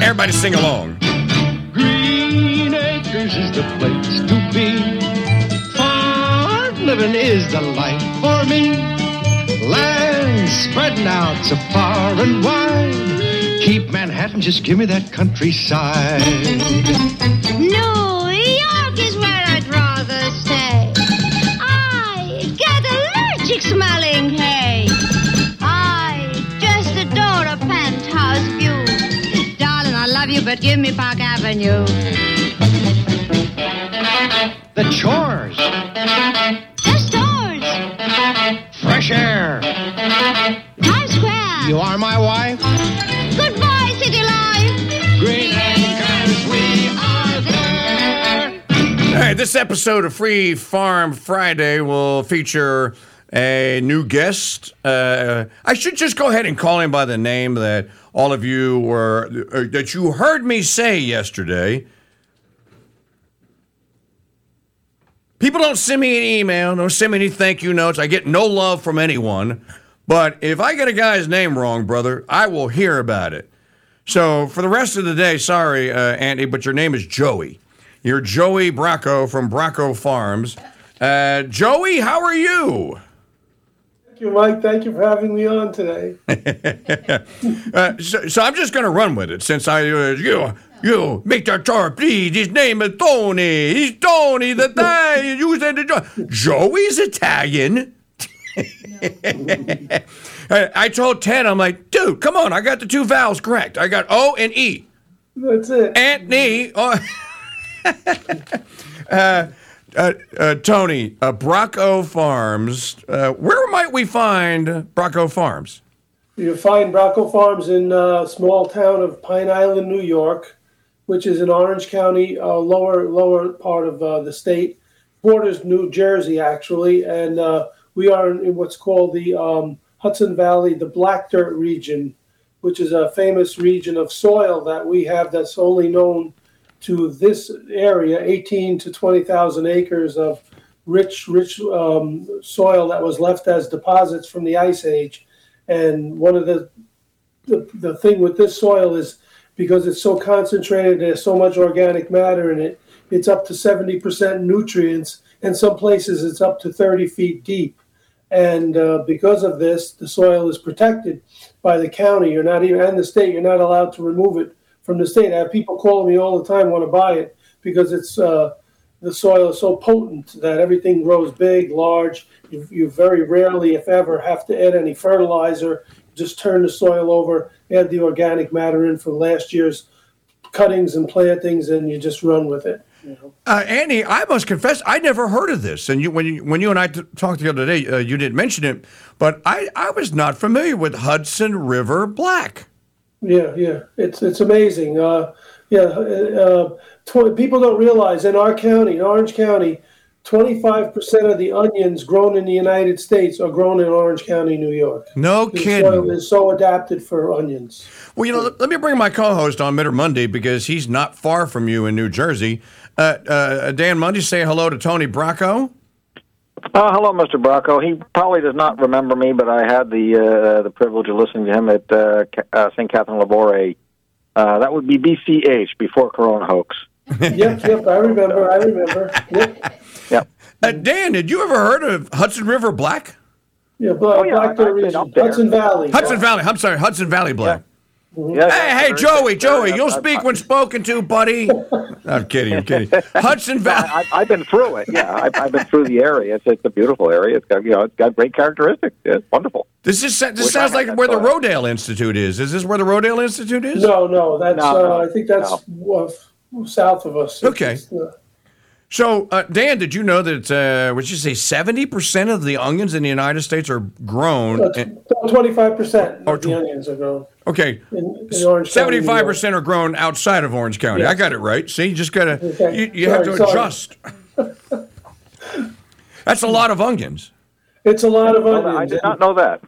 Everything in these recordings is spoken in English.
Everybody sing along. Green Acres is the place to be. Farm living is the life for me. Land spreading out so far and wide. Keep Manhattan, just give me that countryside. New York is where I'd rather stay. I get allergic smelling hay. I just adore a penthouse view. Darling, I love you, but give me Park Avenue. The chores, This episode of Free Farm Friday will feature a new guest. Uh, I should just go ahead and call him by the name that all of you were uh, that you heard me say yesterday. People don't send me an email, don't send me any thank you notes. I get no love from anyone. But if I get a guy's name wrong, brother, I will hear about it. So for the rest of the day, sorry, uh, Andy, but your name is Joey. You're Joey Bracco from Bracco Farms. Uh, Joey, how are you? Thank you, Mike. Thank you for having me on today. Uh, so, so I'm just going to run with it since I, uh, you, you, Mr. Tarp, please, his name is Tony. He's Tony the guy you said the Jo- Joey's Italian. I, I told Ted, I'm like, dude, come on, I got the two vowels correct. I got O and E. That's it. Anthony. Oh. uh, uh, uh, Tony, uh, Bracco Farms. Uh, where might we find Bracco Farms? You find Bracco Farms in a small town of Pine Island, New York, which is in Orange County, uh, lower lower part of uh, the state, borders New Jersey actually, and uh, we are in what's called the um, Hudson Valley, the Black Dirt region, which is a famous region of soil that we have that's only known to this area, 18 to 20,000 acres of rich, rich um, soil that was left as deposits from the Ice Age. And one of the, the the thing with this soil is because it's so concentrated, there's so much organic matter in it. It's up to 70% nutrients, and some places it's up to 30 feet deep. And uh, because of this, the soil is protected by the county. You're not even and the state. You're not allowed to remove it from the state. I have people calling me all the time want to buy it because it's uh, the soil is so potent that everything grows big, large. You, you very rarely, if ever, have to add any fertilizer. Just turn the soil over, add the organic matter in from last year's cuttings and plantings, and you just run with it. Uh, Andy, I must confess, I never heard of this. And you, when you, when you and I t- talked the other day, uh, you didn't mention it, but I, I was not familiar with Hudson River Black. Yeah, yeah, it's it's amazing. Uh, yeah, uh, tw- people don't realize in our county, in Orange County, twenty five percent of the onions grown in the United States are grown in Orange County, New York. No The kidding. soil is so adapted for onions. Well, you know, let, let me bring my co-host on Mitter Mundy because he's not far from you in New Jersey. Uh, uh, Dan Mundy, say hello to Tony Bracco. Uh, hello, Mr. Bracco. He probably does not remember me, but I had the uh, the privilege of listening to him at uh, uh, St. Catherine Labouré. Uh, that would be BCH before Corona hoax. yep, yep, I remember, I remember. Yep, Yep. Uh, Dan, did you ever heard of Hudson River Black? yeah, Black, Oh, yeah, Black I- I've been region, up there. Hudson Valley. Hudson Valley. I'm sorry, Hudson Valley Black. Yes, Hey, hey, Joey. Joey, you'll I- speak I- when spoken to, buddy. I'm kidding, I'm kidding. Hudson Valley. I, I've been through it. Yeah, I've, I've been through the area. It's, it's a beautiful area. It's got you know, it's got great characteristics. It's wonderful. This is this Wish sounds like where the soil. Rodale Institute is. Is this where the Rodale Institute is? No, no, that's No, no, uh, I think that's uh, south of us. Okay. Uh, So, uh, Dan, did you know that? Uh, would you say seventy percent of the onions in the United States are grown? in- Twenty-five percent Oh, of the onions are grown okay, in, in Orange County. New York. seventy-five percent are grown outside of Orange County. I got it right. See, you just gotta Okay. you, you have to Sorry, sorry. adjust. That's a lot of onions. It's a lot of onions. I did not know that.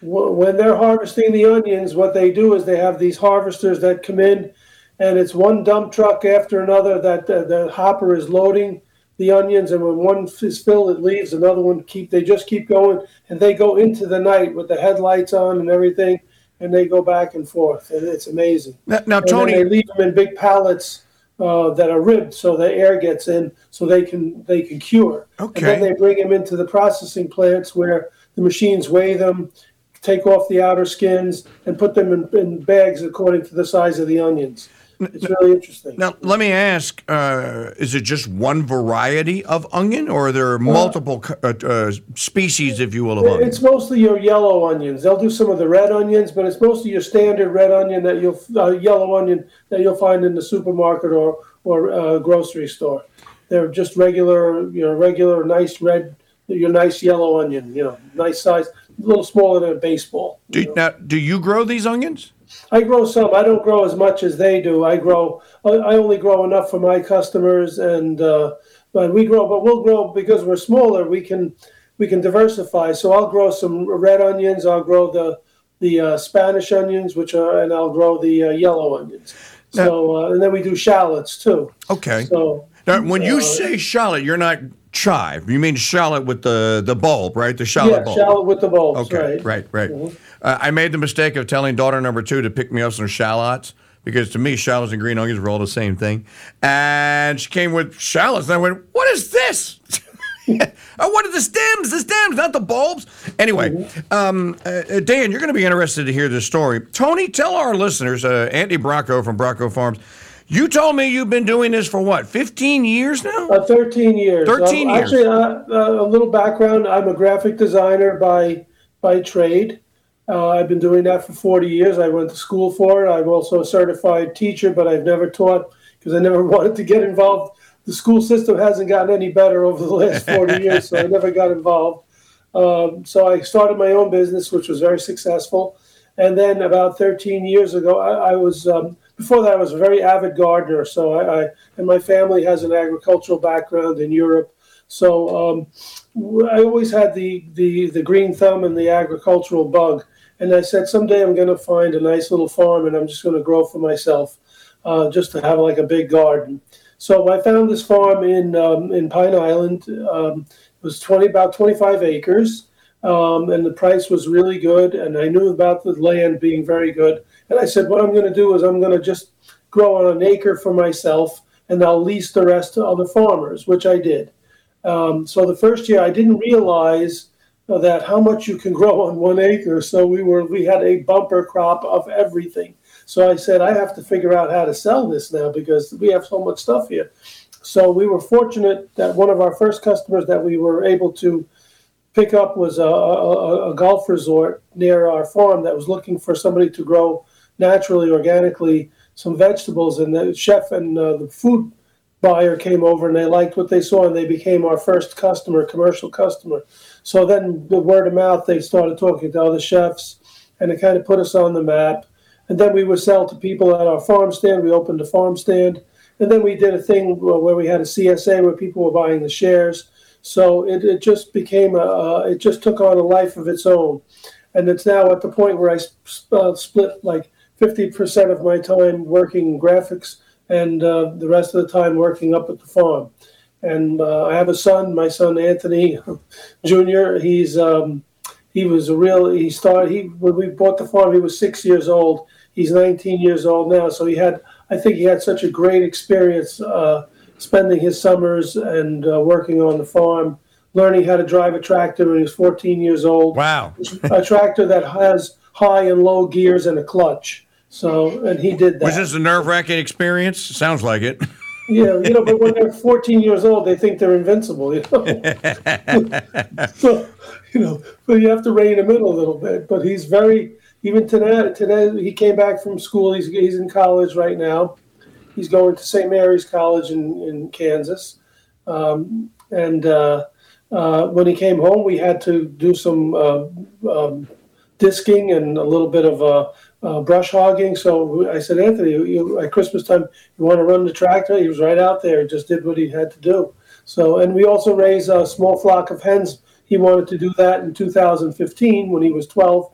When they're harvesting the onions, what they do is they have these harvesters that come in and it's one dump truck after another that the, the hopper is loading the onions, and when one is filled, it leaves. Another one keep they just keep going, and they go into the night with the headlights on and everything, and they go back and forth, and it's amazing. Now, now And Tony, they leave them in big pallets uh, that are ribbed, so the air gets in, so they can they can cure. And Okay. then they bring them into the processing plants where the machines weigh them, take off the outer skins, and put them in, in bags according to the size of the onions. It's really interesting. now let me ask: uh, Is it just one variety of onion, or are there multiple uh, uh, species, if you will, of onion? It's mostly your yellow onions. They'll do some of the red onions, but it's mostly your standard red onion that you'll uh, yellow onion that you'll find in the supermarket or or uh, grocery store. They're just regular, you know, regular nice red, your nice yellow onion. You know, nice size, a little smaller than a baseball. Do, now, do you grow these onions? I grow some. I don't grow as much as they do. I grow. I only grow enough for my customers, and uh, but we grow. But we'll grow because we're smaller. We can we can diversify. So I'll grow some red onions. I'll grow the the uh, Spanish onions, which are, and I'll grow the uh, yellow onions. So uh, and then we do shallots too. Okay. So Now, when you uh, say shallot, you're not chive. You mean shallot with the the bulb, right? The shallot yeah, bulb. shallot with the bulb. Okay, right. right, right. Uh, I made the mistake of telling daughter number two to pick me up some shallots because to me, shallots and green onions were all the same thing. And she came with shallots, and I went, "What is this?" I wanted the stems, the stems, not the bulbs. Anyway, um, uh, Dan, you're going to be interested to hear this story. Tony, tell our listeners, uh, Andy Bracco from Bracco Farms, you told me you've been doing this for what, 15 years now? Uh, 13 years. 13 Um, years. Actually, uh, uh, a little background. I'm a graphic designer by by trade. Uh, I've been doing that for 40 years. I went to school for it. I'm also a certified teacher, but I've never taught because I never wanted to get involved. The school system hasn't gotten any better over the last 40 years, so I never got involved. Um, so I started my own business, which was very successful. And then about 13 years ago, I, I was um, before that I was a very avid gardener. So I, I and my family has an agricultural background in Europe. So um, I always had the, the the green thumb and the agricultural bug. And I said someday I'm going to find a nice little farm and I'm just going to grow for myself, uh, just to have like a big garden. So I found this farm in um, in Pine Island. Um, it was 20 about 25 acres um, and the price was really good. And I knew about the land being very good. And I said, what I'm going to do is I'm going to just grow on an acre for myself, and I'll lease the rest to other farmers, which I did. Um, so the first year, I didn't realize that how much you can grow on one acre. So we were we had a bumper crop of everything. So I said, I have to figure out how to sell this now because we have so much stuff here. So we were fortunate that one of our first customers that we were able to pick up was a, a, a golf resort near our farm that was looking for somebody to grow naturally, organically, some vegetables. And the chef and uh, the food buyer came over and they liked what they saw and they became our first customer, commercial customer. So then the word of mouth, they started talking to other chefs and it kind of put us on the map. And then we would sell to people at our farm stand. We opened a farm stand. And then we did a thing where we had a CSA where people were buying the shares. So it, it just became a, uh, it just took on a life of its own. And it's now at the point where I sp- uh, split like 50% of my time working in graphics and uh, the rest of the time working up at the farm. And uh, I have a son, my son Anthony Jr. He's um, he was a real. He started. He when we bought the farm, he was six years old. He's 19 years old now. So he had. I think he had such a great experience uh, spending his summers and uh, working on the farm, learning how to drive a tractor when he was 14 years old. Wow. A tractor that has high and low gears and a clutch. So and he did that. Was this a nerve wracking experience? Sounds like it. Yeah, you know, but when they're 14 years old, they think they're invincible, you know. so, you know, but you have to rein him in a little bit. But he's very, even today, today he came back from school. He's, he's in college right now. He's going to St. Mary's College in, in Kansas. Um, and uh, uh, when he came home, we had to do some uh, um, disking and a little bit of uh, brush hogging. So I said, Anthony, you, at Christmas time, you want to run the tractor? He was right out there, just did what he had to do. So, and we also raised a small flock of hens. He wanted to do that in 2015 when he was 12.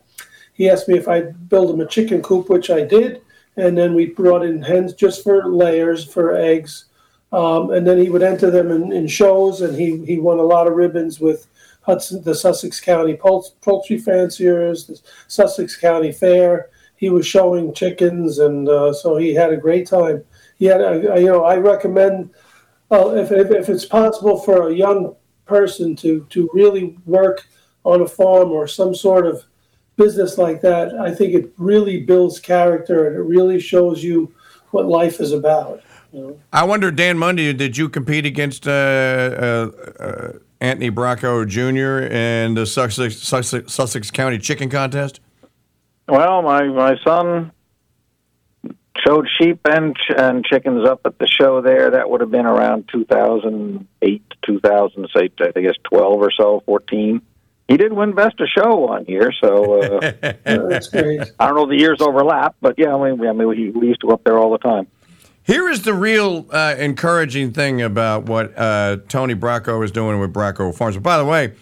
He asked me if I'd build him a chicken coop, which I did. and then we brought in hens just for layers for eggs, um, and then he would enter them in, in shows, and he he won a lot of ribbons with Hudson, the Sussex County Poultry Fanciers, the Sussex County Fair. He was showing chickens, and uh, so he had a great time. He had, a, you know, I recommend uh, if, if, if it's possible for a young person to to really work on a farm or some sort of business like that, I think it really builds character and it really shows you what life is about. You know? I wonder, Dan Mundy, did you compete against uh, uh, uh Anthony Bracco Jr. in the Sussex, Sussex, Sussex County Chicken Contest? Well, my my son showed sheep and and chickens up at the show there. That would have been around 2008, 2000, say I guess 12 or so, 14. He did win best of show one year, so uh, that's great. I don't know the years overlap, but yeah, I mean, I mean we, we used to go up there all the time. Here is the real uh, encouraging thing about what uh, Tony Bracco is doing with Bracco Farms. By the way,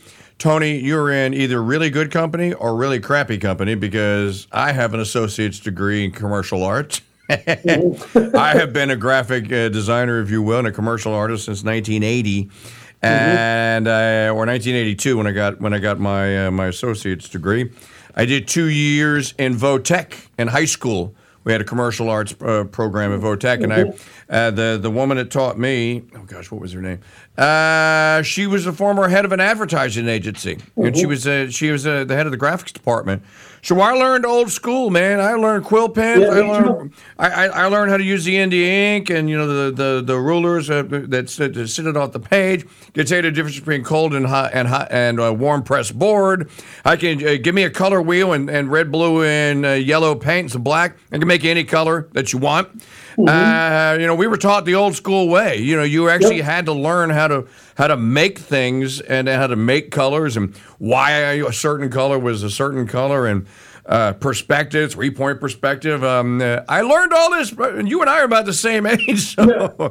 Tony, you're in either really good company or really crappy company because I have an associate's degree in commercial arts. I have been a graphic uh, designer, if you will, and a commercial artist since 1980, mm-hmm. and uh, or 1982 when I got when I got my uh, my associate's degree. I did two years in Votech in high school we had a commercial arts uh, program at Votech, and I, mm-hmm. uh, the the woman that taught me, oh gosh, what was her name? Uh, she was a former head of an advertising agency, and she mm-hmm. was she was uh, the head of the graphics department. So I learned old school, man. I learned quill pens. Yeah, I learned I, I, learned how to use the India ink and you know the the, the rulers that sit, that sit it off the page. Can tell you the difference between cold and hot and hot and uh, warm press board. I can uh, give me a color wheel and, and red, blue, and uh, yellow paint and some black. I can make any color that you want. Mm-hmm. Uh, you know, we were taught the old school way. You know, you actually yep. had to learn how to how to make things and how to make colors and why a certain color was a certain color and uh, perspective, three point perspective. Um, uh, I learned all this. You and I are about the same age. So, yeah. Uh,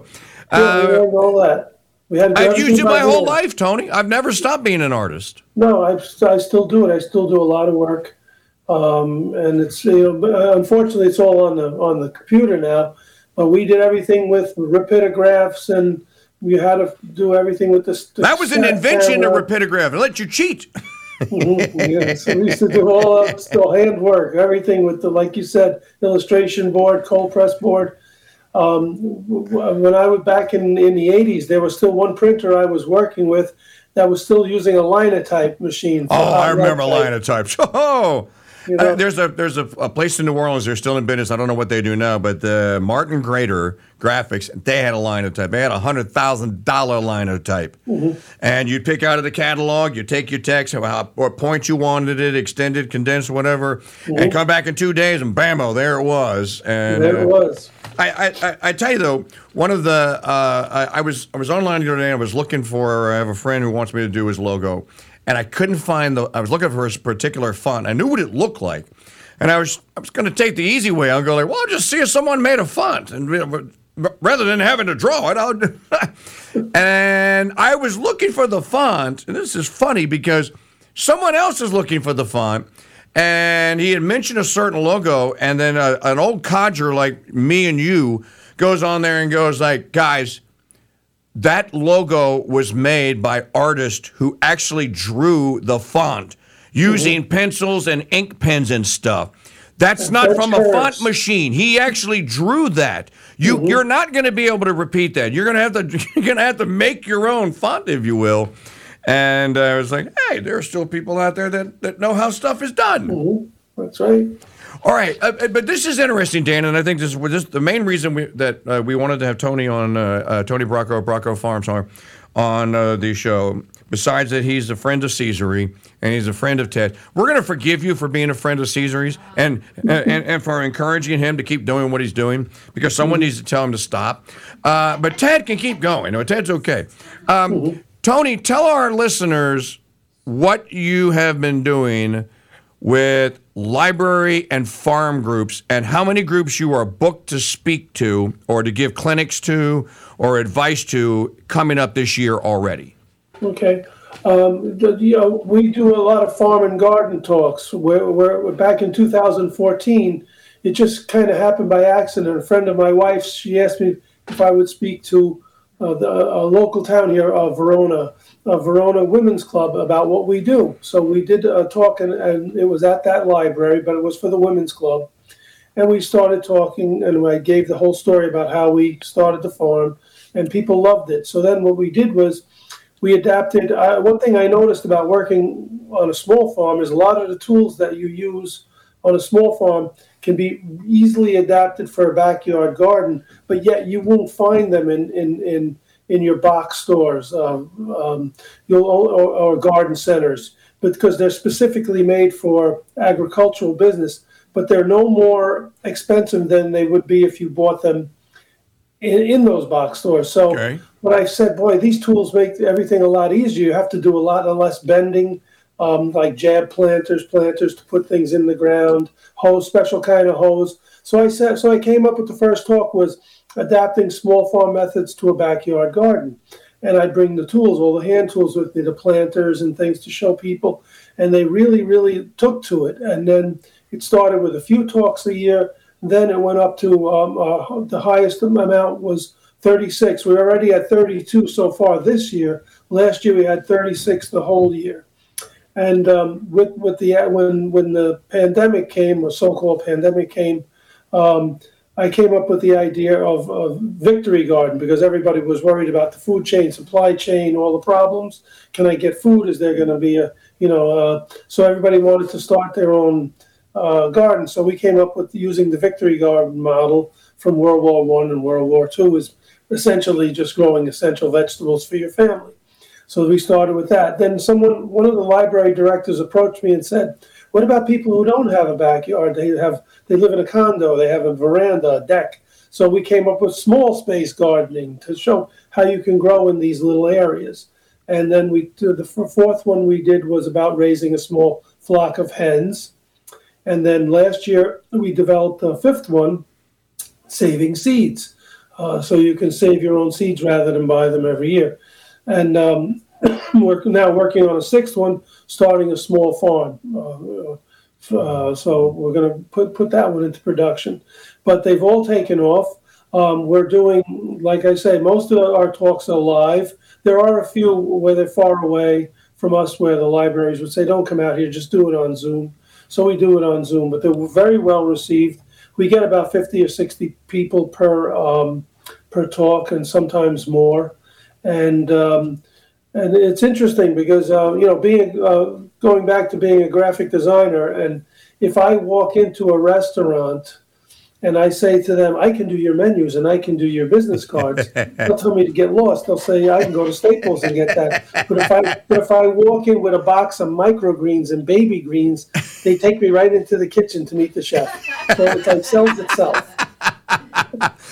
yeah, we learned all that. We had I've used it my whole life, Tony. I've never stopped being an artist. No, I, I still do it. I still do a lot of work. Um, and it's you know, unfortunately it's all on the on the computer now. But we did everything with rapidographs and we had to do everything with this. That was an invention of rapidograph. It let you cheat. mm-hmm. yes, we used to do all that still handwork, everything with the, like you said, illustration board, cold press board. Um, when I was back in, in the 80s, there was still one printer I was working with that was still using a linotype machine. Oh, I remember linotypes. Oh, you know? uh, there's a there's a, a, place in New Orleans. They're still in business. I don't know what they do now, but the Martin Grader graphics, they had a linotype. They had a hundred thousand dollar linotype, mm-hmm. and you'd pick out of the catalog. You take your text, how, what point you wanted it, extended, condensed, whatever, mm-hmm. and come back in two days, and bammo, there it was. And there it uh, was. I, I, I tell you though, one of the uh, I, I was I was online the other day. And I was looking for. I have a friend who wants me to do his logo, and I couldn't find the. I was looking for a particular font. I knew what it looked like, and I was I was going to take the easy way. I'll go like, well, I'll just see if someone made a font, and rather than having to draw it, I'll. and I was looking for the font, and this is funny because someone else is looking for the font. And he had mentioned a certain logo, and then a, an old codger like me and you goes on there and goes like, guys, that logo was made by artists who actually drew the font using mm-hmm. pencils and ink pens and stuff. That's and not from a font machine. He actually drew that. You mm-hmm. you're not going to be able to repeat that. You're going to have to you're going to have to make your own font, if you will. And I was like, hey, there are still people out there that, that know how stuff is done. Mm-hmm. That's right. All right, uh, uh, but this is interesting, Dan, and I think this is this, the main reason we, that uh, we wanted to have Tony on uh, uh Tony Bracco, Bracco Farms on, on uh, the show. Besides that, he's a friend of Caesary and he's a friend of Ted. We're going to forgive you for being a friend of Caesary's and, and, and for encouraging him to keep doing what he's doing because someone needs to tell him to stop. but Ted can keep going. No, Ted's okay. Um, Tony, tell our listeners what you have been doing with library and farm groups and how many groups you are booked to speak to or to give clinics to or advice to coming up this year already. Okay. Um, the, you know, we do a lot of farm and garden talks. We're, we're, back in 2014, it just kind of happened by accident. A friend of my wife's, she asked me if I would speak to uh, the, a local town here, uh, Verona, uh, Verona Women's Club, about what we do. So we did a talk, and, and it was at that library, but it was for the Women's Club. And we started talking, and I gave the whole story about how we started the farm, and people loved it. So then what we did was we adapted. Uh, one thing I noticed about working on a small farm is a lot of the tools that you use on a small farm can be easily adapted for a backyard garden, but yet you won't find them in in in, in your box stores um, um, you'll, or, or garden centers because they're specifically made for agricultural business, but they're no more expensive than they would be if you bought them in, in those box stores. So Okay. what I said, boy, these tools make everything a lot easier. You have to do a lot less bending, um, like jab planters, planters to put things in the ground, hose, special kind of hose. So I said, so I came up with the first talk was adapting small farm methods to a backyard garden. And I'd bring the tools, all the hand tools with me, the planters and things to show people. And they really, really took to it. And then it started with a few talks a year. Then it went up to um, uh, the highest amount was 36. We're already at 32 so far this year. Last year we had 36 the whole year. And um, with with the when when the pandemic came, or so-called pandemic came, um, I came up with the idea of, of Victory Garden because everybody was worried about the food chain, supply chain, all the problems. Can I get food? Is there going to be a you know? Uh, so everybody wanted to start their own uh, garden. So we came up with using the Victory Garden model from World War One and World War Two is essentially just growing essential vegetables for your family. So we started with that. Then someone, one of the library directors, approached me and said, "What about people who don't have a backyard? They have, they live in a condo, they have a veranda, a deck." So we came up with small space gardening to show how you can grow in these little areas. And then we the fourth one we did was about raising a small flock of hens. And then last year we developed a fifth one, saving seeds. Uh, so you can save your own seeds rather than buy them every year. And um, we're now working on a sixth one, starting a small farm. Uh, uh, so we're going to put put that one into production. But they've all taken off. Um, we're doing, like I say, most of our talks are live. There are a few where they're far away from us, where the libraries would say, "Don't come out here, just do it on Zoom." So we do it on Zoom, but they're very well received. We get about fifty or sixty people per um, per talk, and sometimes more. And um, and it's interesting because uh, you know, being uh, going back to being a graphic designer, and if I walk into a restaurant and I say to them, I can do your menus and I can do your business cards, they'll tell me to get lost. They'll say I can go to Staples and get that. But if I but if I walk in with a box of microgreens and baby greens, they take me right into the kitchen to meet the chef. So it like sells itself.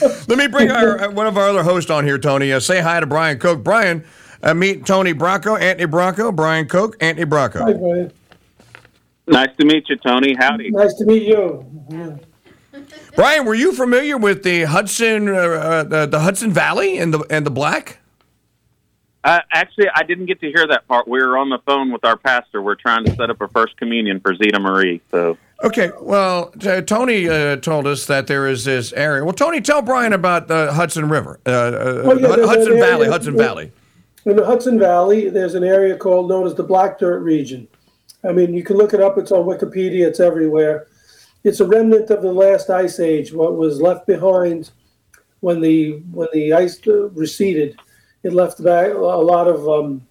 Let me bring our uh, one of our other hosts on here, Tony. Uh, say hi to Brian Cook. Brian, uh, meet Tony Bracco, Anthony Bracco, Brian Cook, Anthony Hi, Bracco. Brian. Nice to meet you, Tony. Howdy. Nice to meet you. Yeah. Brian, were you familiar with the Hudson, uh, uh, the, the Hudson Valley and the and the Black? Uh, actually, I didn't get to hear that part. We were on the phone with our pastor. We're trying to set up a first communion for Zeta Marie. So, Okay, well, t- Tony uh, told us that there is this area. Well, Tony, tell Brian about the Hudson River, uh, uh, Well, yeah, Hud- Hudson an area- Valley, Hudson yeah. Valley. In the Hudson Valley, there's an area called known as the Black Dirt region. I mean, you can look it up. It's on Wikipedia. It's everywhere. It's a remnant of the last ice age. What was left behind when the when the ice receded, it left back a lot of um,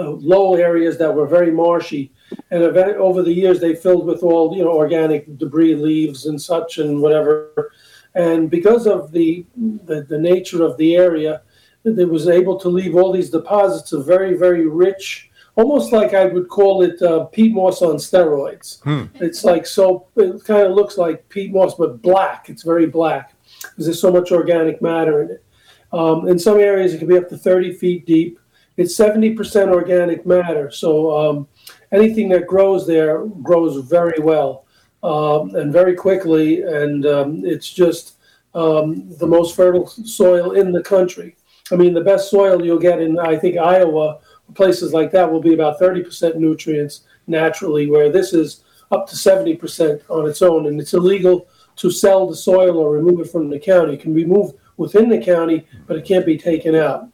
uh, low areas that were very marshy. And event, over the years, they filled with all you know organic debris, leaves, and such, and whatever. And because of the the, the nature of the area, it was able to leave all these deposits of very, very rich, almost like I would call it uh, peat moss on steroids. It's like so, it kind of looks like peat moss, but black. It's very black because there's so much organic matter in it. Um, in some areas, it can be up to 30 feet deep. It's 70% organic matter. So um, anything that grows there grows very well um, and very quickly. And um, it's just um, the most fertile soil in the country. I mean, the best soil you'll get in, I think, Iowa, places like that will be about 30% nutrients naturally, where this is up to 70% on its own. And it's illegal to sell the soil or remove it from the county. It can be moved within the county, but it can't be taken out.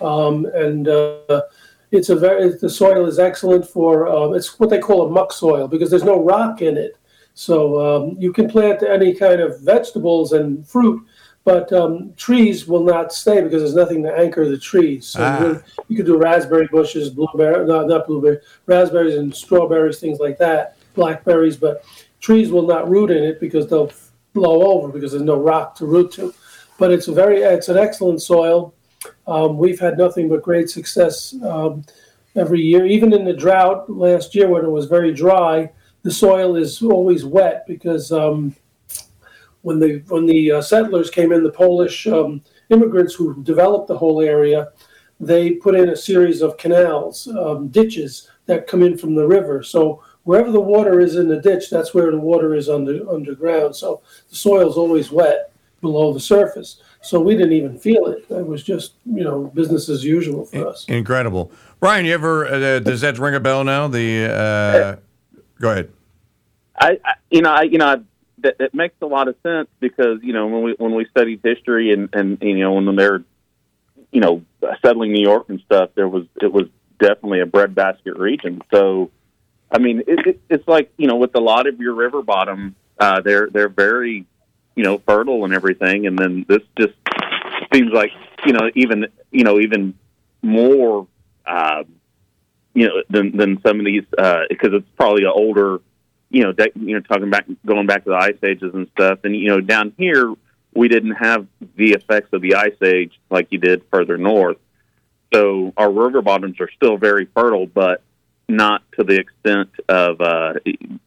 Um, and uh, it's a very the soil is excellent for um, it's what they call a muck soil because there's no rock in it. So um, you can plant any kind of vegetables and fruit, but um, trees will not stay because there's nothing to anchor the trees. So Ah. you, you could do raspberry bushes, blueberry, no, not blueberry, raspberries and strawberries, things like that, blackberries, but trees will not root in it because they'll blow over because there's no rock to root to. But it's a very, it's an excellent soil. Um, we've had nothing but great success um, every year. Even in the drought last year when it was very dry, the soil is always wet because um, when the when the uh, settlers came in, the Polish um, immigrants who developed the whole area, they put in a series of canals, um, ditches that come in from the river. So wherever the water is in the ditch, that's where the water is under underground. So the soil's always wet below the surface. So we didn't even feel it. It was just you know business as usual for us. Incredible. Brian, you ever, uh, does that ring a bell now? The, uh, go ahead. I, I you know, I, you know, I, that, makes a lot of sense because you know when we when we studied history and and you know when they're you know settling New York and stuff, there was it was definitely a breadbasket region. So, I mean, it, it, it's like you know with a lot of your river bottom, uh, they're they're very you know fertile and everything, and then this just seems like you know even you know even more. Uh, you know, than than some of these because it's probably an older you know, you know, talking back, going back to the ice ages and stuff. And you know, down here we didn't have the effects of the ice age like you did further north. So our river bottoms are still very fertile, but not to the extent of uh,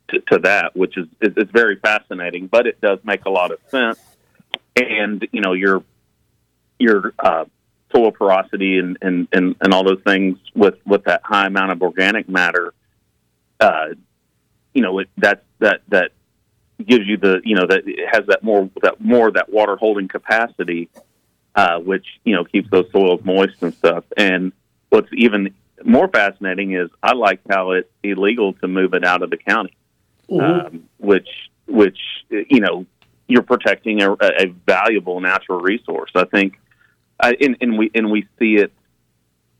to, to that, which is it's very fascinating. But it does make a lot of sense. And you know, your your uh, soil porosity and, and, and, and all those things with, with that high amount of organic matter, uh, you know, it, that that that gives you the you know that it has that more that more that water holding capacity, uh, which you know keeps those soils moist and stuff. And what's even more fascinating is I like how it's illegal to move it out of the county, um, which which you know you're protecting a, a valuable natural resource. I think, I, and, and we and we see it.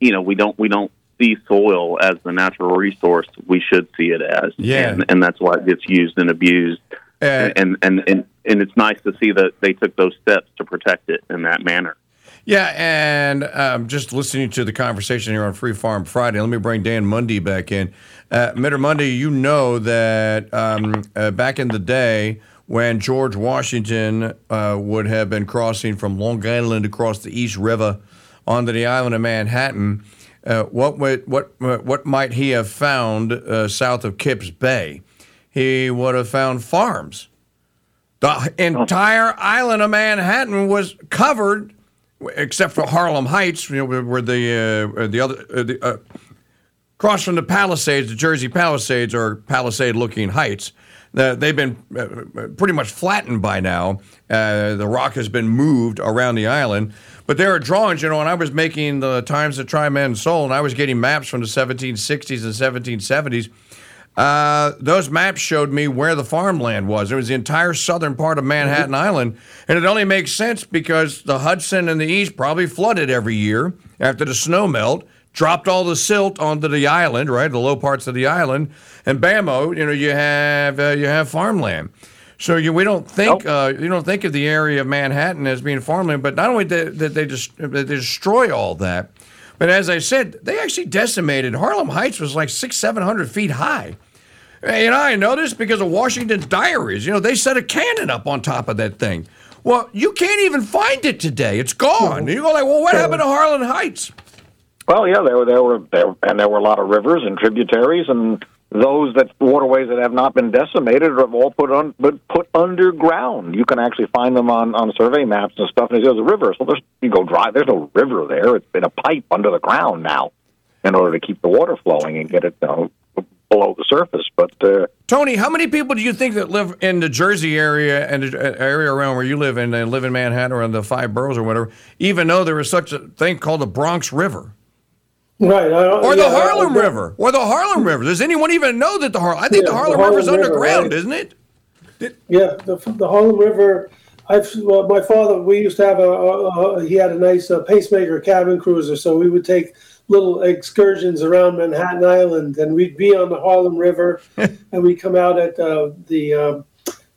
You know, we don't we don't see soil as the natural resource we should see it as. Yeah. and, and that's why it gets used and abused. Uh, and, and and and it's nice to see that they took those steps to protect it in that manner. Yeah, and um, just listening to the conversation here on Free Farm Friday, let me bring Dan Mundy back in. Uh, Mr. Mundy, you know that um, uh, back in the day when George Washington uh, would have been crossing from Long Island across the East River onto the island of Manhattan, uh, what would, what what might he have found uh, south of Kips Bay? He would have found farms. The entire island of Manhattan was covered, except for Harlem Heights, you know, where- the uh, the other uh, the, uh, across from the Palisades, the Jersey Palisades, or Palisade-looking heights. Uh, they've been uh, pretty much flattened by now. Uh, the rock has been moved around the island. But there are drawings, you know, when I was making the Times that Try Man Soul, and I was getting maps from the 1760s and 1770s, uh, those maps showed me where the farmland was. It was the entire southern part of Manhattan Island. And it only makes sense because the Hudson and the East probably flooded every year after the snow melt, dropped all the silt onto the island, right, the low parts of the island, and bammo, you know, you have uh, you have farmland. So you, we don't think uh, you don't think of the area of Manhattan as being farmland, but not only did, did they just they destroy all that, but as I said, they actually decimated. Harlem Heights was like six, seven hundred feet high. And I know this because of Washington's diaries. You know, they set a cannon up on top of that thing. Well, you can't even find it today. It's gone. You go like, well, what happened to Harlem Heights? Well, yeah, there were there were there and there were a lot of rivers and tributaries, and those that waterways that have not been decimated have all put on but put underground. You can actually find them on on survey maps and stuff. And there's a river, so there's you go drive. There's no river there. It's been a pipe under the ground now, in order to keep the water flowing and get it you know, below the surface. But uh, Tony, how many people do you think that live in the Jersey area and the uh, area around where you live and uh, live in Manhattan or in the five boroughs or whatever, even though there is such a thing called the Bronx River? Right. I, Or the yeah, Harlem I- River, or the Harlem River. Does anyone even know that the Harlem? I think Yeah, the Harlem the River's Harlem River, underground, right. isn't it? Yeah, the, the Harlem River. I've well, my father. We used to have a, a, a he had a nice uh, pacemaker cabin cruiser, so we would take little excursions around Manhattan Island, and we'd be on the Harlem River, and we'd come out at uh, the um,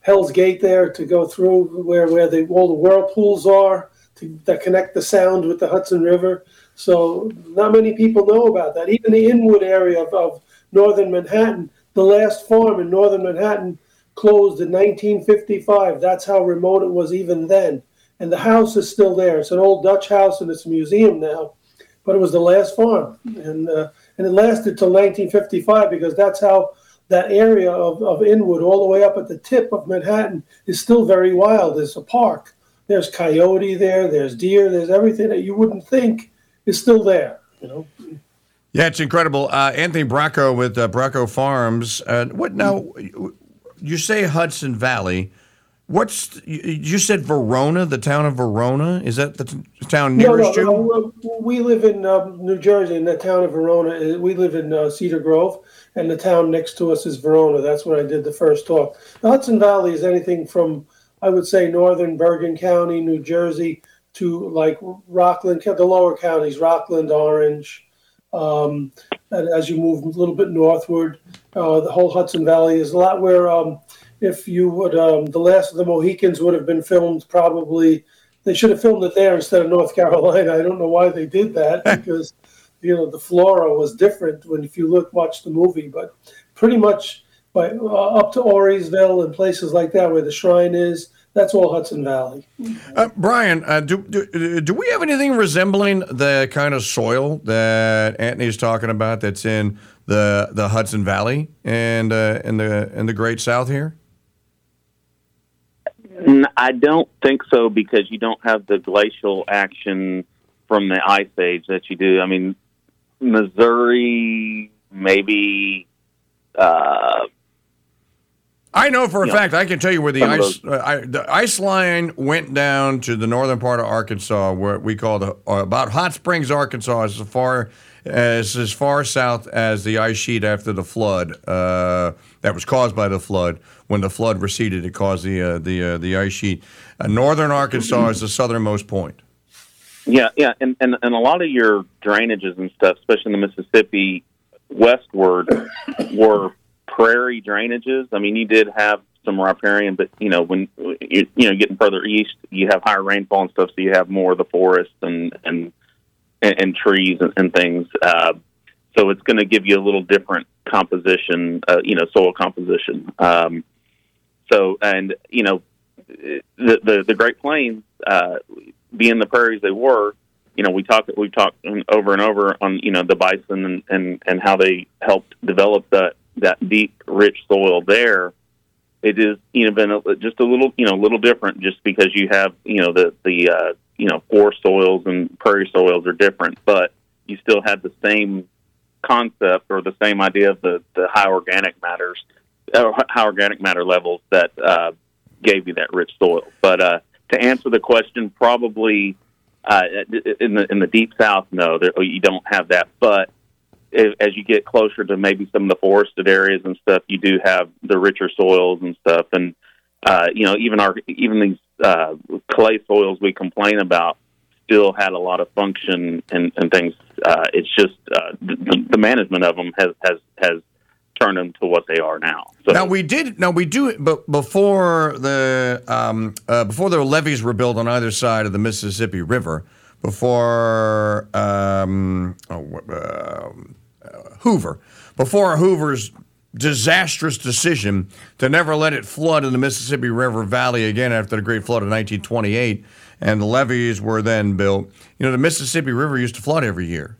Hell's Gate there to go through where where the, all the whirlpools are to, that connect the Sound with the Hudson River. So not many people know about that. Even the Inwood area of, of northern Manhattan, the last farm in northern Manhattan closed in 1955. That's how remote it was even then. And the house is still there. It's an old Dutch house and it's a museum now, but it was the last farm. And, uh, and it lasted till 1955 because that's how that area of, of Inwood, all the way up at the tip of Manhattan, is still very wild. There's a park. There's coyote there. There's deer. There's everything that you wouldn't think is still there. You know. Yeah, it's incredible. Uh, Anthony Bracco with uh, Bracco Farms. Uh, what now? You say Hudson Valley. What's you said Verona, the town of Verona? Is that the t- town nearest no, you? no, we live in um, New Jersey, in the town of Verona. Uh, We live in uh, Cedar Grove, and the town next to us is Verona. That's where I did the first talk. The Hudson Valley is anything from, I would say, northern Bergen County, New Jersey, to like Rockland, the lower counties, Rockland, Orange. Um, and as you move a little bit northward, uh, the whole Hudson Valley is a lot where, um, if you would, um, the last of the Mohicans would have been filmed probably. They should have filmed it there instead of North Carolina. I don't know why they did that because, you know, the flora was different when if you look watch the movie. But pretty much by uh, up to Auriesville and places like that where the shrine is, that's all Hudson Valley. Uh, Brian, uh, do, do do we have anything resembling the kind of soil that Anthony's talking about that's in the the Hudson Valley and uh, in the in the Great South here? I don't think so because you don't have the glacial action from the ice age that you do. I mean, Missouri, maybe. Uh, I know for a fact. I can tell you where the ice uh, I, the ice line went down to the northern part of Arkansas, where we call the uh, about Hot Springs, Arkansas, as far as as far south as the ice sheet after the flood uh, that was caused by the flood. When the flood receded, it caused the uh, the uh, the ice sheet. Uh, northern Arkansas is the southernmost point. Yeah, yeah, and, and and a lot of your drainages and stuff, especially in the Mississippi westward, were prairie drainages. I mean, you did have some riparian, but you know, when you you know getting further east, you have higher rainfall and stuff, so you have more of the forest and and and, and trees and, and things. Uh, so it's going to give you a little different composition, uh, you know, soil composition. Um, so, and you know, the the, the Great Plains, uh, being the prairies they were, you know, we talk we talked over and over on you know the bison and and, and how they helped develop that that deep, rich soil there. It is you know been just a little you know a little different just because you have you know the the uh, you know forest soils and prairie soils are different, but you still have the same concept or the same idea of the the high organic matters or high organic matter levels that uh, gave you that rich soil. But uh, to answer the question, probably uh, in the in the deep south, no, there, you don't have that. But as you get closer to maybe some of the forested areas and stuff, you do have the richer soils and stuff. And uh, you know, even our even these uh, clay soils we complain about still had a lot of function and, and things. Uh, it's just uh, the, the management of them has has has turned them to what they are now. So Now we did. Now we do. But before the um, uh, before the levees were built on either side of the Mississippi River, before um, oh, uh, Uh, Hoover, before Hoover's disastrous decision to never let it flood in the Mississippi River Valley again after the Great Flood of 1928, and the levees were then built. You know, the Mississippi River used to flood every year.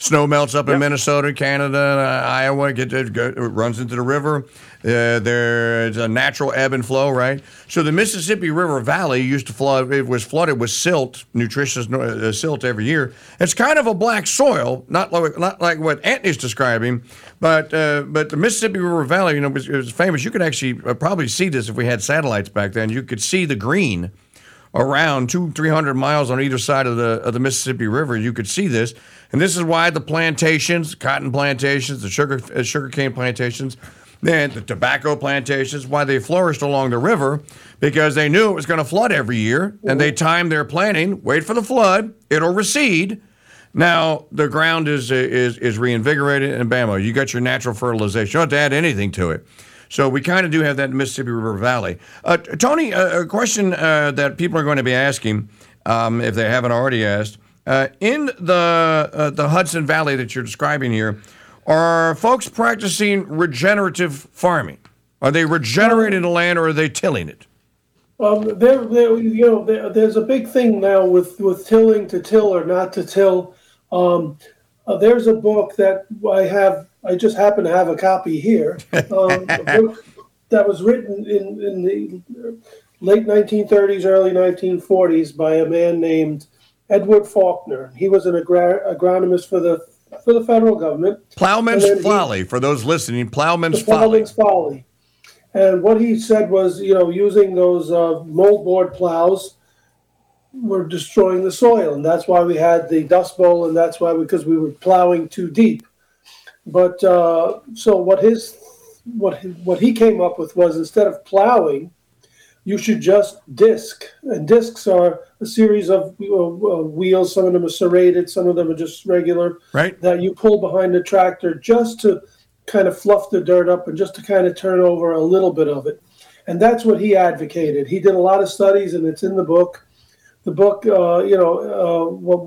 Snow melts up in Minnesota, Canada, uh, Iowa. Get, it, it runs into the river. Uh, there's a natural ebb and flow, right? So the Mississippi River Valley used to flood. It was flooded with silt, nutritious uh, silt every year. It's kind of a black soil, not like not like what Anthony's describing, but uh, but the Mississippi River Valley, you know, was, it was famous. You could actually uh, probably see this if we had satellites back then. You could see the green around two, three hundred miles on either side of the of the Mississippi River. You could see this, and this is why the plantations, cotton plantations, the sugar uh, sugarcane plantations, then the tobacco plantations, why they flourished along the river, because they knew it was going to flood every year, and they timed their planting. Wait for the flood; it'll recede. Now the ground is is is reinvigorated, and bam, you got your natural fertilization. You don't have to add anything to it. So we kind of do have that Mississippi River Valley. Uh, Tony, a, a question uh, that people are going to be asking, um, if they haven't already asked, uh, in the uh, the Hudson Valley that you're describing here, are folks practicing regenerative farming? Are they regenerating the land, or are they tilling it? Um, there, you know, there, there's a big thing now with with tilling to till or not to till. Um, uh, there's a book that I have. I just happen to have a copy here. Um, a book that was written in in the late 1930s, early 1940s by a man named Edward Faulkner. He was an agronomist for the for the federal government. Plowman's then he- Folly, for those listening, Plowman's Folly. Plowman's Folly. And what he said was, you know, using those uh, moldboard plows were destroying the soil, and that's why we had the Dust Bowl, and that's why because we were plowing too deep. But uh, so what his what what he came up with was instead of plowing, you should just disc, and discs are a series of uh, uh, wheels. Some of them are serrated, some of them are just regular Right? that you pull behind the tractor just to kind of fluff the dirt up and just to kind of turn over a little bit of it. And that's what he advocated. He did a lot of studies, and it's in the book. The book, uh, you know,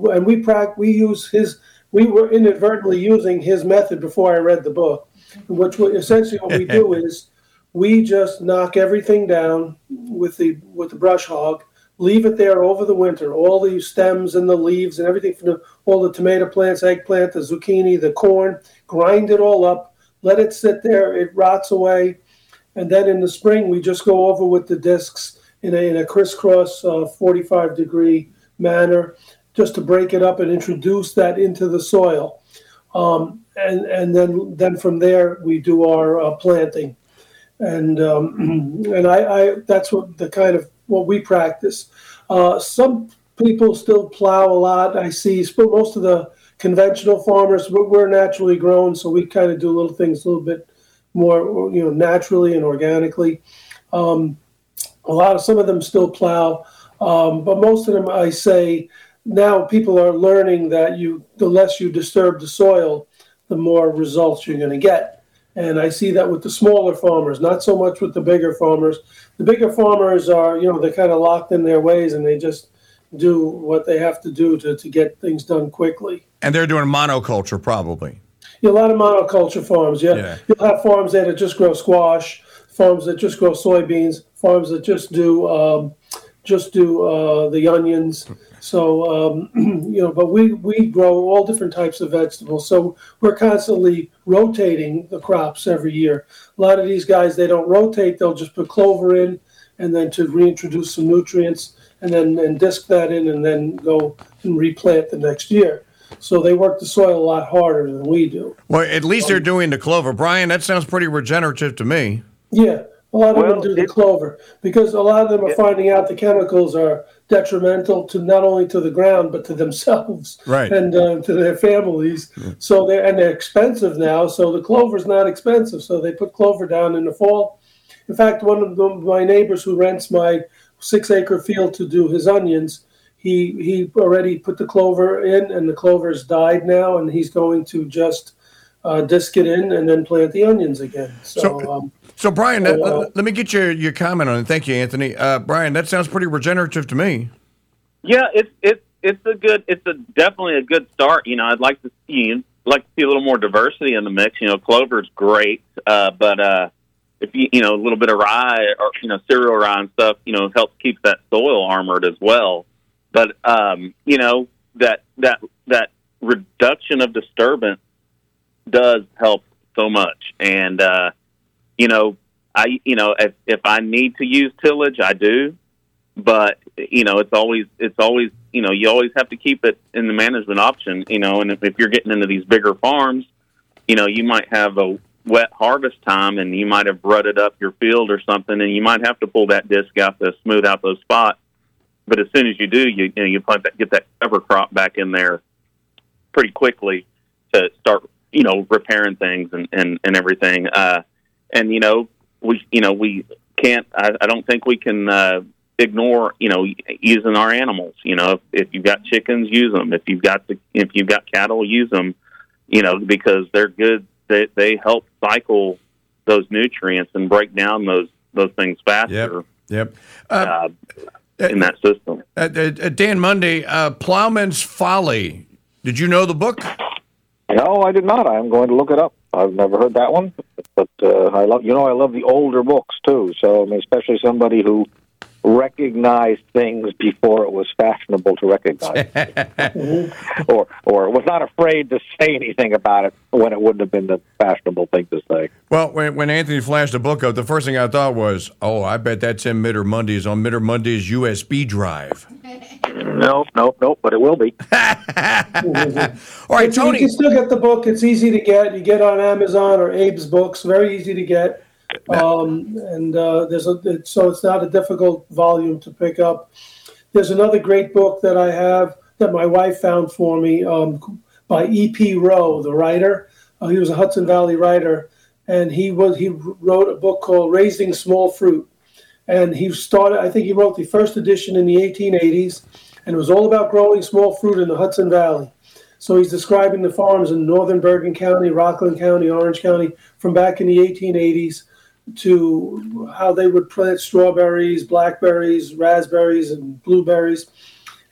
uh, and we prac- we use his. We were inadvertently using his method before I read the book, which essentially what we do is we just knock everything down with the with the brush hog, leave it there over the winter. All the stems and the leaves and everything from the, all the tomato plants, eggplant, the zucchini, the corn, grind it all up, let it sit there. It rots away, and then in the spring we just go over with the discs in a, in a crisscross uh, 45 degree manner, just to break it up and introduce that into the soil. Um, and and then then from there we do our uh, planting and um, and I, I that's what the kind of what we practice. Uh, some people still plow a lot. I see, but most of the conventional farmers we're, naturally grown, so we kind of do little things a little bit more, you know, naturally and organically. Um, a lot of some of them still plow, um, but most of them, I say, now people are learning that you the less you disturb the soil, the more results you're going to get. And I see that with the smaller farmers, not so much with the bigger farmers. The bigger farmers are, you know, they're kind of locked in their ways and they just do what they have to do to, to get things done quickly. And they're doing monoculture, probably. Yeah, a lot of monoculture farms. Yeah. Yeah. you'll have farms there that just grow squash, farms that just grow soybeans, farms that just do um, just do uh, the onions. So um, you know, but we we grow all different types of vegetables. So we're constantly rotating the crops every year. A lot of these guys they don't rotate; they'll just put clover in, and then to reintroduce some nutrients, and then and disc that in, and then go and replant the next year. So they work the soil a lot harder than we do. Well, at least they're doing the clover. Brian, that sounds pretty regenerative to me. Yeah, a lot of Well, them do the clover because a lot of them are finding out the chemicals are detrimental to not only to the ground but to themselves Right. and uh, to their families. So they are and they're expensive now. So the clover's not expensive. So they put clover down in the fall. In fact, one of the, my neighbors who rents my six acre field to do his onions, he he already put the clover in, and the clover's died now, and he's going to just uh, disc it in and then plant the onions again. So. So- um, So, Brian, Oh, let- let, me get your, your comment on it. Thank you, Anthony. Uh, Brian, that sounds pretty regenerative to me. Yeah, it's it's it's a good it's a definitely a good start. You know, I'd like to see like to see a little more diversity in the mix. You know, clover's great, uh, but uh, if you you know a little bit of rye or you know cereal rye and stuff, you know, helps keep that soil armored as well. But um, you know that that that reduction of disturbance does help so much, and uh, you know, I you know if if I need to use tillage, I do. But you know it's always it's always you know you always have to keep it in the management option you know and if, if you're getting into these bigger farms you know you might have a wet harvest time and you might have rutted up your field or something and you might have to pull that disc out to smooth out those spots. But as soon as you do you, you know you plant that get that cover crop back in there pretty quickly to start you know repairing things and and, and everything. Uh and you know we you know we can't. I, I don't think we can uh, ignore you know using our animals. You know, if, if you've got chickens, use them. If you've got the if you've got cattle, use them. You know, because they're good. They they help cycle those nutrients and break down those those things faster Yep. Uh, uh, in that system. uh, uh, Dan Mundy, uh, Plowman's Folly. Did you know the book? No, I did not. I'm going to look it up. I've never heard that one, but uh, I love. You know, I love the older books too. So, I mean, especially somebody who recognized things before it was fashionable to recognize, or or was not afraid to say anything about it when it wouldn't have been the fashionable thing to say. Well, when, when Anthony flashed the book up, the first thing I thought was, oh, I bet that's in Mitter Mundy's on Mitter Mundy's USB drive. Nope, nope, nope. But it will be. All right, You Tony. can still get the book. It's easy to get. You get on Amazon or Abe's Books. Very easy to get. Um, and uh, there's a so it's not a difficult volume to pick up. There's another great book that I have that my wife found for me um, by E.P. Roe, the writer. Uh, he was a Hudson Valley writer, and he was he wrote a book called Raising Small Fruit. And he started. I think he wrote the first edition in the 1880s, and it was all about growing small fruit in the Hudson Valley. So he's describing the farms in northern Bergen County, Rockland County, Orange County from back in the 1880s to how they would plant strawberries, blackberries, raspberries, and blueberries.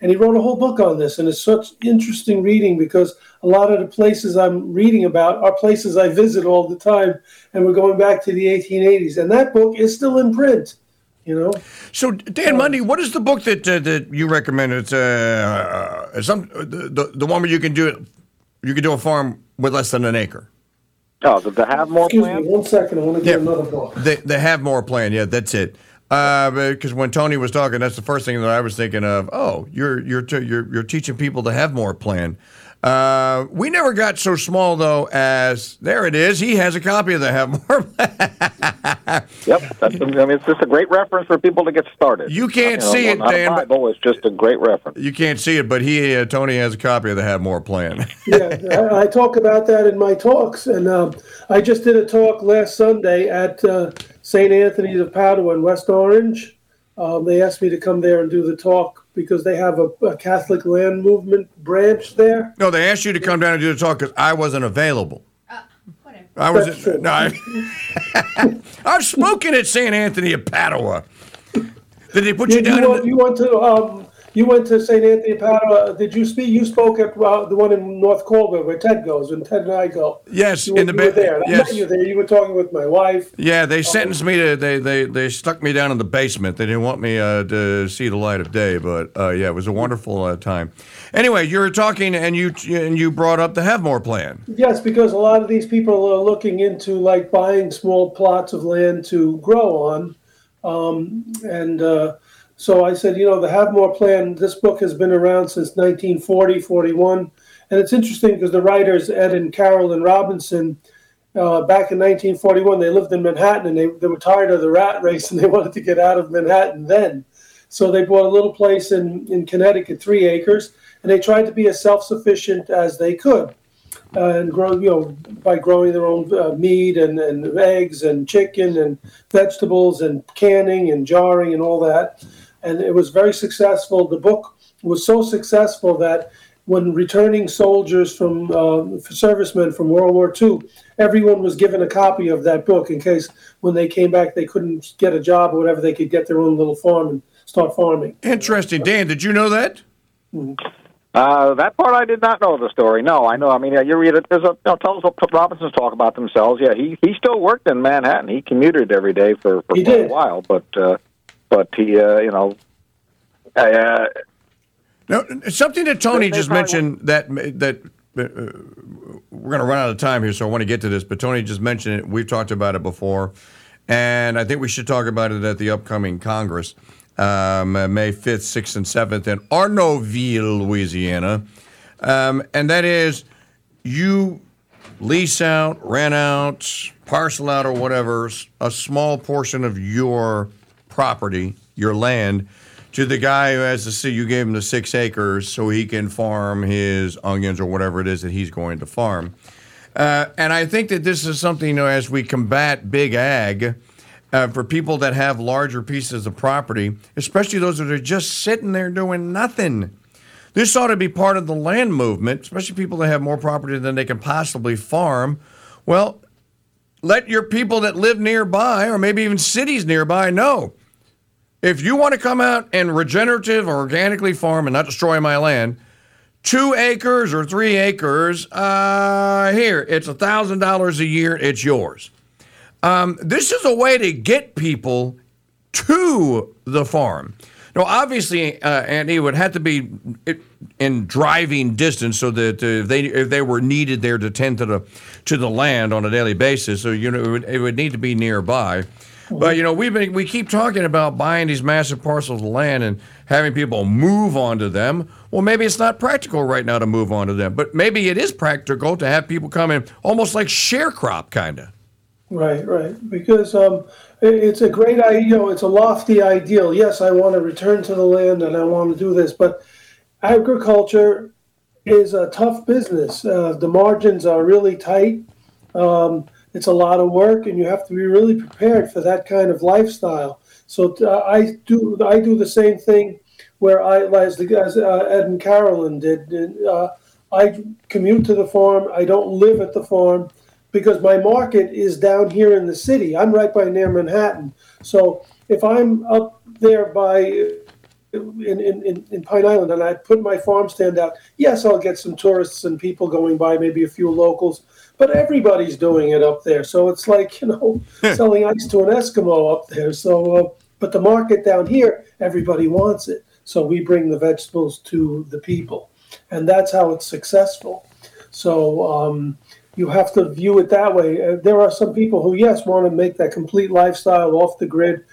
And he wrote a whole book on this, and it's such interesting reading because a lot of the places I'm reading about are places I visit all the time, and we're going back to the 1880s. And that book is still in print, you know. So, Dan Mundy, what is the book that uh, that you recommend? It's uh, uh, some the, the the one where you can do it. You can do a farm with less than an acre. Oh, the, the have more Excuse plan. me one second. I want to get Yeah. another book. They they have more plan. Yeah, that's it. Uh, because when Tony was talking, that's the first thing that I was thinking of. Oh, you're you're t- you're you're teaching people to have more plan. Uh, we never got so small though as there it is. He has a copy of the have more. Yep, that's. I mean, it's just a great reference for people to get started. You can't know, see it, not Dan, A but- Bible, it's just a great reference. you can't see it, but he uh, Tony has a copy of the have more plan. yeah, I, I talk about that in my talks, and um, I just did a talk last Sunday at uh, St. Anthony's of Padua in West Orange. Um, they asked me to come there and do the talk because they have a, a Catholic land movement branch there. no, they asked you to come down and do the talk because I wasn't available. Whatever. I was That's true. no, I, I've spoken at St. Anthony of Padua. Did they put you Did down? you, in the, you went to um, you went to St. Anthony Padua. Did you speak? You spoke at uh, the one in North Colbert where Ted goes, and Ted and I go. yes, You, in the you ba- there. I Yes, met you there. You were talking with my wife. yeah. They sentenced me to. They they they stuck me down in the basement. They didn't want me uh, to see the light of day. But uh, yeah, it was a wonderful uh, time. Anyway, you were talking and you and you brought up the Have More plan. Yes, because a lot of these people are looking into like buying small plots of land to grow on. Um, and uh, so I said, you know, the Have More Plan, this book has been around since 1940, 41. And it's interesting because the writers, Ed and Carolyn Robinson, uh, back in 1941, they lived in Manhattan and they, they were tired of the rat race and they wanted to get out of Manhattan then. So they bought a little place in, in Connecticut, three acres, and they tried to be as self sufficient as they could uh, and grow, you know, by growing their own uh, meat and, and eggs and chicken and vegetables and canning and jarring and all that. And it was very successful. The book was so successful that when returning soldiers from uh, servicemen from World War II, everyone was given a copy of that book in case when they came back they couldn't get a job or whatever, they could get their own little farm and start farming. Interesting, Dan. Did you know that? Uh, that part I did not know the story. No, I know. I mean, yeah, you read it. There's a you know, tell us what Robinsons talk about themselves. Yeah, he he still worked in Manhattan. He commuted every day for, for He quite did. a while, but uh, but he uh, you know. Uh, No, something that Tony just mentioned that that uh, we're going to run out of time here, so I want to get to this. But Tony just mentioned it. We've talked about it before, and I think we should talk about it at the upcoming Congress, um, uh, May fifth, sixth, and seventh in Arnaudville, Louisiana, um, and that is you lease out, rent out, parcel out, or whatever a small portion of your property, your land, to the guy who has the you gave him the six acres so he can farm his onions or whatever it is that he's going to farm. Uh, and I think that this is something, you know, as we combat big ag, uh, for people that have larger pieces of property, especially those that are just sitting there doing nothing. This ought to be part of the land movement, especially people that have more property than they can possibly farm. Well, let your people that live nearby, or maybe even cities nearby, know. If you want to come out and regenerative or organically farm and not destroy my land, two acres or three acres, uh, here, it's a $1,000 a year, it's yours. Um, this is a way to get people to the farm. Now, obviously, uh, Andy, would have to be in driving distance, so that uh, if they if they were needed there to tend to the to the land on a daily basis, so you know it would, it would need to be nearby. But you know we've been we keep talking about buying these massive parcels of land and having people move onto them. Well, maybe it's not practical right now to move onto them, but maybe it is practical to have people come in almost like sharecrop kind of. Right, right. Because um, it's a great idea. You know, it's a lofty ideal. Yes, I want to return to the land and I want to do this, but agriculture is a tough business. Uh, the margins are really tight. Um, it's a lot of work, and you have to be really prepared for that kind of lifestyle. So uh, I do I do the same thing where I as the guys uh, Ed and Carolyn did. Uh, I commute to the farm. I don't live at the farm because my market is down here in the city. I'm right by near Manhattan. So if I'm up there by in, in, in Pine Island and I put my farm stand out, yes, I'll get some tourists and people going by, maybe a few locals, but everybody's doing it up there. So it's like, you know, selling ice to an Eskimo up there. So, uh, but the market down here, everybody wants it. So we bring the vegetables to the people. And that's how it's successful. So, um, you have to view it that way. Uh, there are some people who, yes, want to make that complete lifestyle off the grid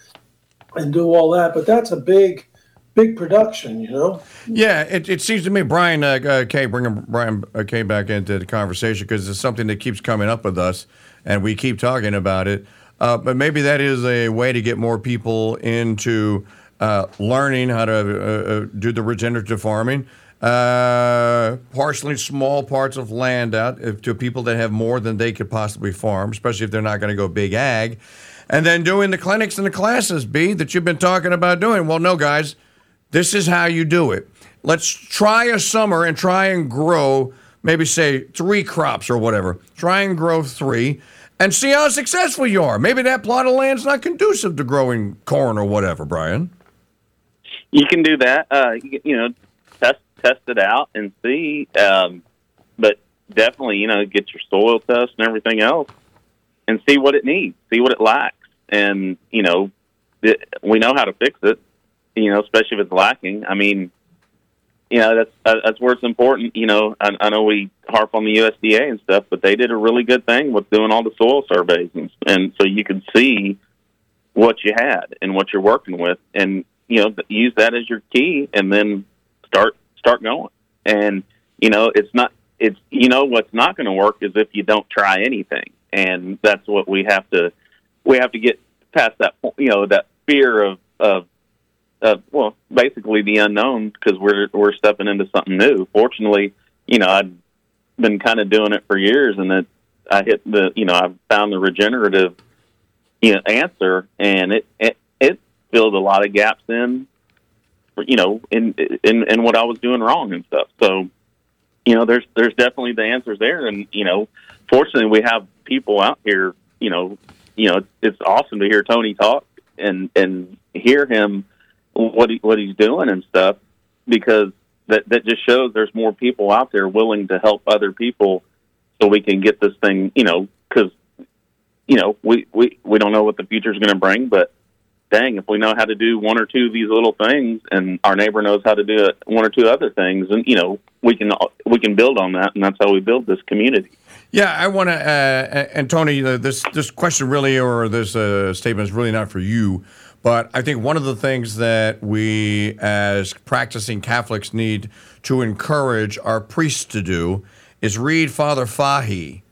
and do all that, but that's a big, big production, you know. Yeah, it, it seems to me, Brian uh, uh, bringing Brian uh, Kay back into the conversation because it's something that keeps coming up with us, and we keep talking about it. Uh, but maybe that is a way to get more people into uh, learning how to uh, do the regenerative farming. Partially small parts of land out to people that have more than they could possibly farm, especially if they're not going to go big ag. And then doing the clinics and the classes, B, that you've been talking about doing. Well, no, guys, this is how you do it. Let's try a summer and try and grow, maybe say three crops or whatever. Try and grow three and see how successful you are. Maybe that plot of land's not conducive to growing corn or whatever, Brian. You can do that. Uh, you, know, test test it out and see. Um, but definitely, you know, get your soil test and everything else, and see what it needs, see what it lacks, and you know, it, we know how to fix it. You know, especially if it's lacking. I mean, you know, that's that's where it's important. You know, I, I know we harp on the USDA and stuff, but they did a really good thing with doing all the soil surveys, and, and so you could see what you had and what you're working with, and you know, use that as your key, and then start start going. And you know, it's not it's you know what's not going to work is if you don't try anything, and that's what we have to we have to get past that. You know, that fear of of of well, basically the unknown because we're we're stepping into something new. Fortunately, you know, I've been kind of doing it for years, and it I hit the you know I found the regenerative you know answer, and it it, it filled a lot of gaps in you know in, in in what I was doing wrong and stuff. So you know, there's there's definitely the answers there, and you know, fortunately we have people out here. You know, you know, it's awesome to hear Tony talk and and hear him what he, what he's doing and stuff because that that just shows there's more people out there willing to help other people so we can get this thing you know because you know we we we don't know what the future is going to bring but dang if we know how to do one or two of these little things and our neighbor knows how to do one or two other things and you know we can we can build on that and that's how we build this community. Yeah, I want to, uh, and Tony, this this question really, or this uh, statement is really not for you, but I think one of the things that we as practicing Catholics need to encourage our priests to do is read Father Fahey,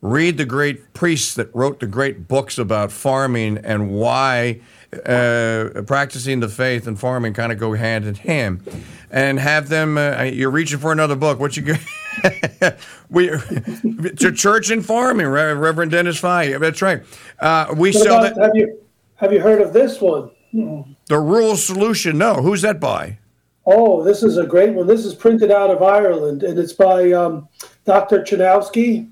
read the great priests that wrote the great books about farming and why uh, practicing the faith and farming kind of go hand in hand, and have them. Uh, you're reaching for another book. What you? Go- we to church and farming, Reverend Denis Fahey. That's right. Uh, we What sell about, that, have you heard of this one? the rural solution. No, who's that by? Oh, this is a great one. This is printed out of Ireland, and it's by um, Dr. Chanowski,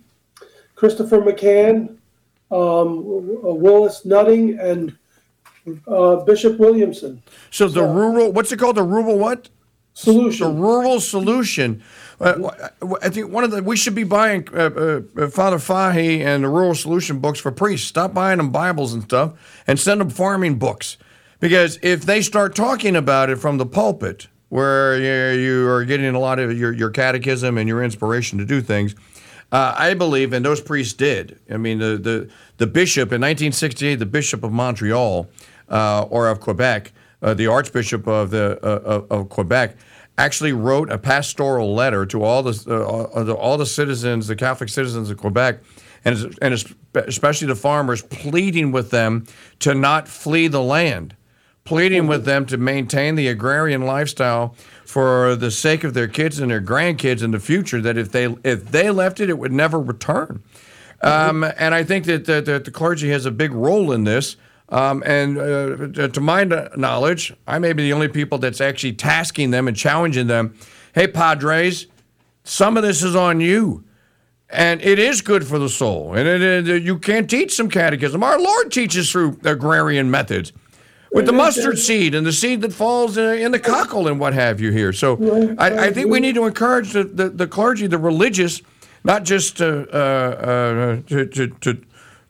Christopher McCann, um, Willis Nutting, and uh, Bishop Williamson. So the rural. What's it called? The rural what? Solution. The rural solution. Uh, I think one of the we should be buying uh, uh, Father Fahey and the rural solution books for priests. Stop buying them Bibles and stuff, and send them farming books. Because if they start talking about it from the pulpit, where you, are getting a lot of your, your catechism and your inspiration to do things, uh, I believe, and those priests did. I mean, the the, the bishop in 1968, the bishop of Montreal uh, or of Quebec, uh, the archbishop of the uh, of Quebec, actually wrote a pastoral letter to all the uh, uh, all the citizens, the Catholic citizens of Quebec, and and especially the farmers, pleading with them to not flee the land pleading with them to maintain the agrarian lifestyle for the sake of their kids and their grandkids in the future. That if they if they left it, it would never return. Um, and I think that, that, that the clergy has a big role in this. Um, and uh, to my knowledge, I may be the only people that's actually tasking them and challenging them. Hey, Padres, some of this is on you. And it is good for the soul. And it, it, you can't teach some catechism. Our Lord teaches through agrarian methods with the mustard seed and the seed that falls in, the cockle and what have you here. So I, I think we need to encourage the, the, the clergy, the religious, not just to, uh, uh, to, to, to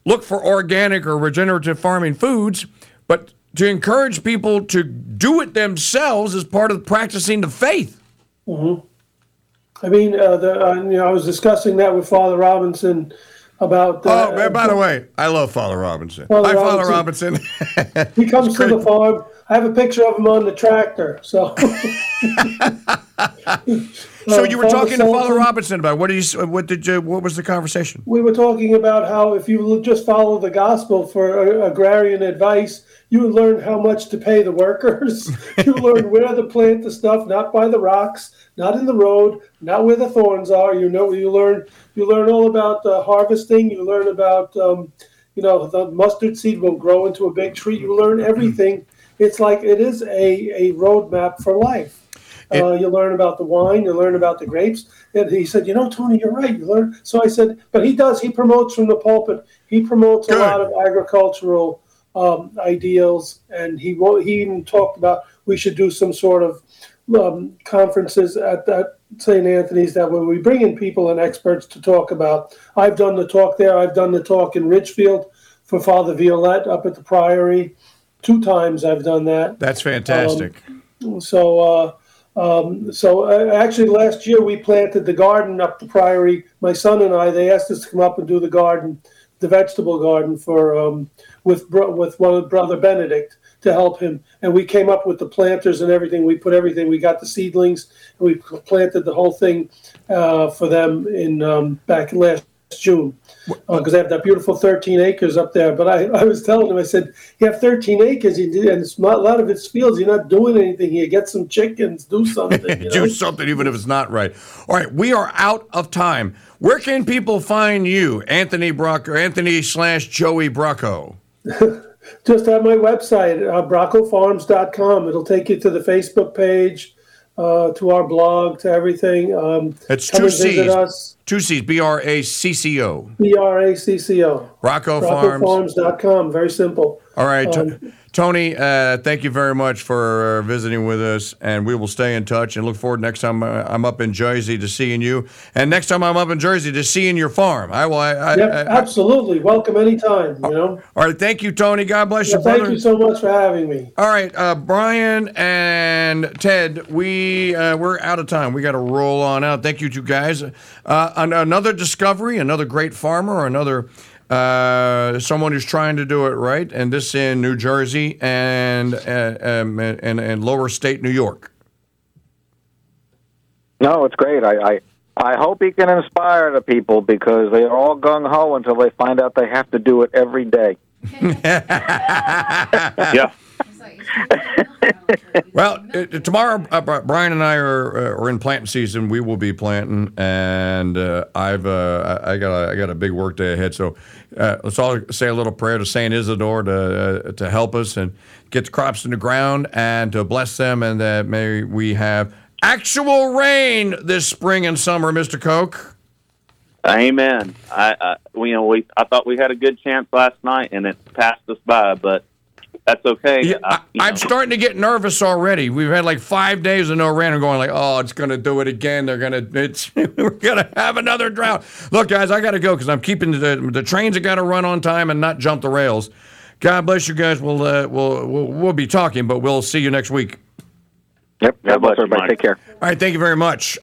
look for organic or regenerative farming foods, but to encourage people to do it themselves as part of practicing the faith. Mm-hmm. I mean, uh, the, uh, you know, I was discussing that with Father Robinson about. Uh, Oh, man, by the way, I love Father Robinson. Father Hi, Father Robinson. he comes to the farm. I have a picture of him on the tractor. So. so you were talking to Father Robinson about what do you? What did you? What was the conversation? we were talking about how if you just follow the gospel for uh, agrarian advice, you learn how much to pay the workers. you learn where to plant the stuff, not by the rocks, not in the road, not where the thorns are. You know, you learn you learn all about uh, harvesting. You learn about um, you know the mustard seed will grow into a big tree. You learn everything. It's like it is a a roadmap for life. Uh, you learn about the wine, you learn about the grapes. And he said, You know, Tony, you're right. You learn. So I said, But he does, he promotes from the pulpit. He promotes Good. a lot of agricultural um, ideals. And he, he even talked about we should do some sort of um, conferences at that St. Anthony's that where we bring in people and experts to talk about. I've done the talk there. I've done the talk in Ridgefield for Father Violette up at the Priory. Two times I've done that. That's fantastic. So, uh, um, so uh, actually, last year we planted the garden up the Priory. My son and I, they asked us to come up and do the garden, the vegetable garden for um, with bro- with one brother Benedict to help him, and we came up with the planters and everything. We put everything. We got the seedlings, and we planted the whole thing uh, for them in um, back last June because they have that beautiful 13 acres up there. But I, I was telling him, I said, you have 13 acres, and it's not, a lot of it's fields. You're not doing anything here. Get some chickens, do something. You know? do something even if it's not right. All right, we are out of time. Where can people find you, Anthony Brocco, Anthony slash Joey Brocco? Just at my website, uh, broccofarms.com. It'll take you to the Facebook page, uh, to our blog, to everything. Um, It's two C's. us. Two C's, B R A C C O. B R A C C O. Rocco Farms. Broccofarms.com. Very simple. All right, Um, Tony, uh, thank you very much for uh, visiting with us, and we will stay in touch and look forward next time uh, I'm up in Jersey to seeing you, and next time I'm up in Jersey to seeing your farm. I will. I, I, Yep, I- absolutely. Welcome anytime, you know. all right, thank you, Tony. God bless Yeah, you, brother. thank you so much for having me. All right, uh, Brian and Ted, we uh, we're out of time. We got to roll on out. Thank you, two guys. Uh, another discovery, another great farmer, another uh, someone who's trying to do it right, and this in New Jersey and uh, um, and, and Lower State New York. No, it's great. I, I I hope he can inspire the people because they are all gung ho until they find out they have to do it every day. Yeah. well, uh, tomorrow, uh, Brian and I are, uh, are in planting season. We will be planting, and uh, I've uh, I got a, I got a big work day ahead. So uh, let's all say a little prayer to Saint Isidore to to help us and get the crops in the ground and to bless them, and that may we have actual rain this spring and summer, Mister Coke. Amen. I, I you know we I thought we had a good chance last night and it passed us by, but that's okay. Yeah, I, I, I'm know, starting to get nervous already. We've had like five days of no rain. I'm going like, oh, it's going to do it again. They're going to, it's, we're going to have another drought. Look, guys, I got to go because I'm keeping the the trains have got to run on time and not jump the rails. God bless you guys. We'll uh, we'll, we'll we'll be talking, but we'll see you next week. Yep. God bless bless everybody. Mike. Take care. All right, thank you very much.